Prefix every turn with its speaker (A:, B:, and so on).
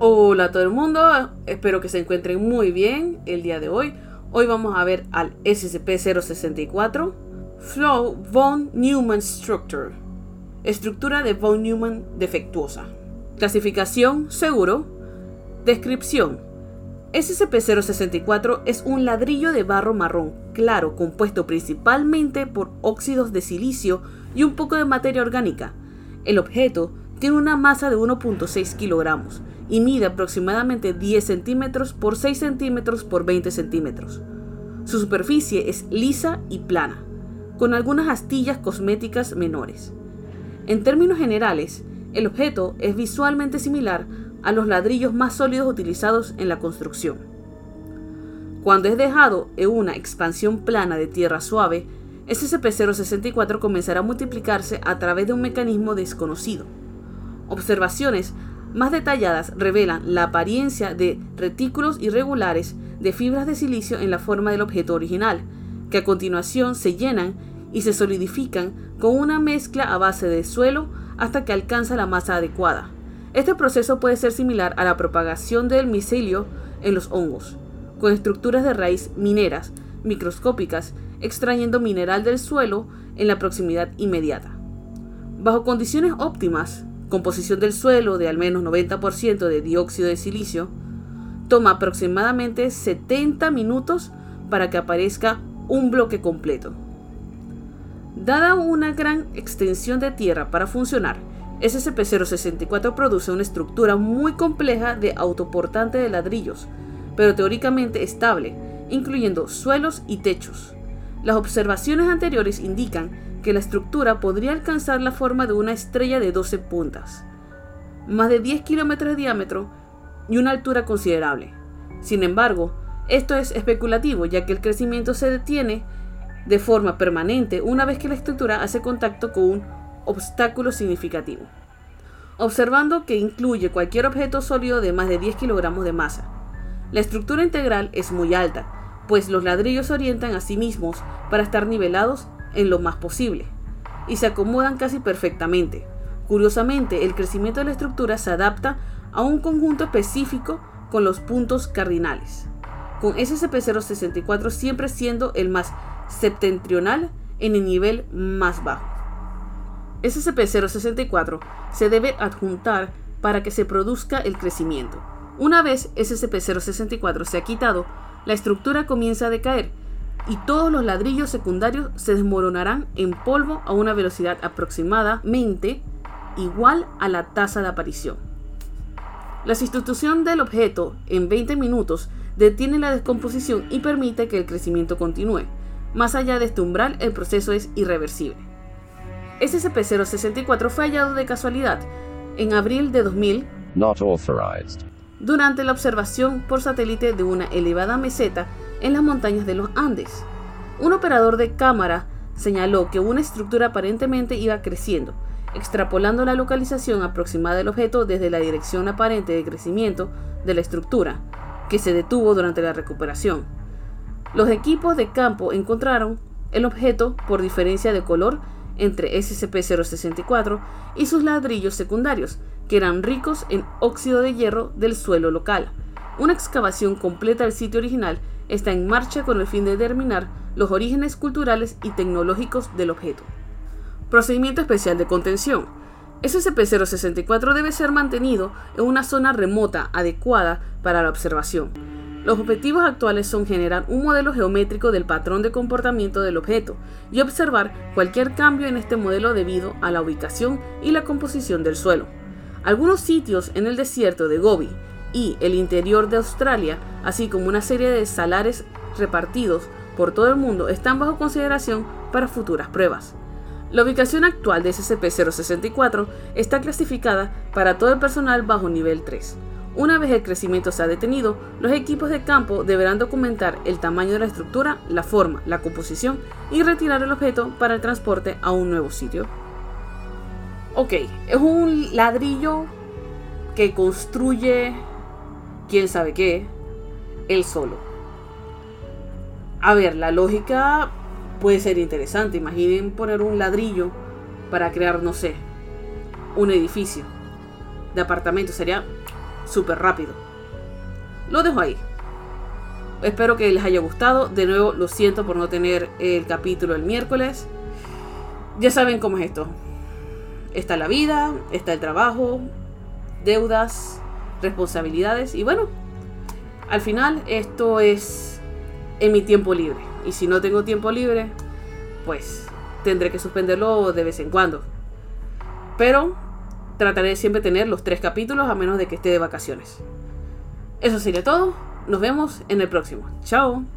A: Hola a todo el mundo, espero que se encuentren muy bien el día de hoy. Hoy vamos a ver al SCP-064 Flow von Neumann Structure, estructura de von Neumann defectuosa. Clasificación seguro. Descripción. SCP-064 es un ladrillo de barro marrón claro compuesto principalmente por óxidos de silicio y un poco de materia orgánica. El objeto tiene una masa de 1.6 kilogramos y mide aproximadamente 10 centímetros por 6 centímetros por 20 centímetros. Su superficie es lisa y plana, con algunas astillas cosméticas menores. En términos generales, el objeto es visualmente similar a los ladrillos más sólidos utilizados en la construcción. Cuando es dejado en una expansión plana de tierra suave, SCP-064 comenzará a multiplicarse a través de un mecanismo desconocido. Observaciones más detalladas revelan la apariencia de retículos irregulares de fibras de silicio en la forma del objeto original, que a continuación se llenan y se solidifican con una mezcla a base de suelo hasta que alcanza la masa adecuada. Este proceso puede ser similar a la propagación del micelio en los hongos, con estructuras de raíz mineras microscópicas extrayendo mineral del suelo en la proximidad inmediata. Bajo condiciones óptimas, composición del suelo de al menos 90% de dióxido de silicio, toma aproximadamente 70 minutos para que aparezca un bloque completo. Dada una gran extensión de tierra para funcionar, SCP-064 produce una estructura muy compleja de autoportante de ladrillos, pero teóricamente estable, incluyendo suelos y techos. Las observaciones anteriores indican que la estructura podría alcanzar la forma de una estrella de 12 puntas, más de 10 kilómetros de diámetro y una altura considerable. Sin embargo, esto es especulativo ya que el crecimiento se detiene de forma permanente una vez que la estructura hace contacto con un obstáculo significativo. Observando que incluye cualquier objeto sólido de más de 10 kilogramos de masa. La estructura integral es muy alta, pues los ladrillos se orientan a sí mismos para estar nivelados en lo más posible, y se acomodan casi perfectamente. Curiosamente, el crecimiento de la estructura se adapta a un conjunto específico con los puntos cardinales, con SCP-064 siempre siendo el más septentrional en el nivel más bajo. SCP-064 se debe adjuntar para que se produzca el crecimiento. Una vez SCP-064 se ha quitado, la estructura comienza a decaer y todos los ladrillos secundarios se desmoronarán en polvo a una velocidad aproximadamente igual a la tasa de aparición. La sustitución del objeto en 20 minutos detiene la descomposición y permite que el crecimiento continúe. Más allá de este umbral, el proceso es irreversible. SCP-064 fue hallado de casualidad en abril de 2000 durante la observación por satélite de una elevada meseta en las montañas de los Andes. Un operador de cámara señaló que una estructura aparentemente iba creciendo, extrapolando la localización aproximada del objeto desde la dirección aparente de crecimiento de la estructura, que se detuvo durante la recuperación. Los equipos de campo encontraron el objeto por diferencia de color entre SCP-064 y sus ladrillos secundarios, que eran ricos en óxido de hierro del suelo local. Una excavación completa del sitio original está en marcha con el fin de determinar los orígenes culturales y tecnológicos del objeto. Procedimiento especial de contención. SCP-064 debe ser mantenido en una zona remota adecuada para la observación. Los objetivos actuales son generar un modelo geométrico del patrón de comportamiento del objeto y observar cualquier cambio en este modelo debido a la ubicación y la composición del suelo. Algunos sitios en el desierto de Gobi y el interior de Australia, así como una serie de salares repartidos por todo el mundo, están bajo consideración para futuras pruebas. La ubicación actual de SCP-064 está clasificada para todo el personal bajo nivel 3. Una vez el crecimiento se ha detenido, los equipos de campo deberán documentar el tamaño de la estructura, la forma, la composición y retirar el objeto para el transporte a un nuevo sitio. Ok, es un ladrillo que construye quién sabe qué, él solo. A ver, la lógica puede ser interesante. Imaginen poner un ladrillo para crear, no sé, un edificio de apartamentos. Sería súper rápido. Lo dejo ahí. Espero que les haya gustado. De nuevo, lo siento por no tener el capítulo el miércoles. Ya saben cómo es esto. Está la vida, está el trabajo, deudas, responsabilidades y bueno, al final esto es en mi tiempo libre. Y si no tengo tiempo libre, pues tendré que suspenderlo de vez en cuando. Pero trataré de siempre tener los tres capítulos a menos de que esté de vacaciones. Eso sería todo. Nos vemos en el próximo. Chao.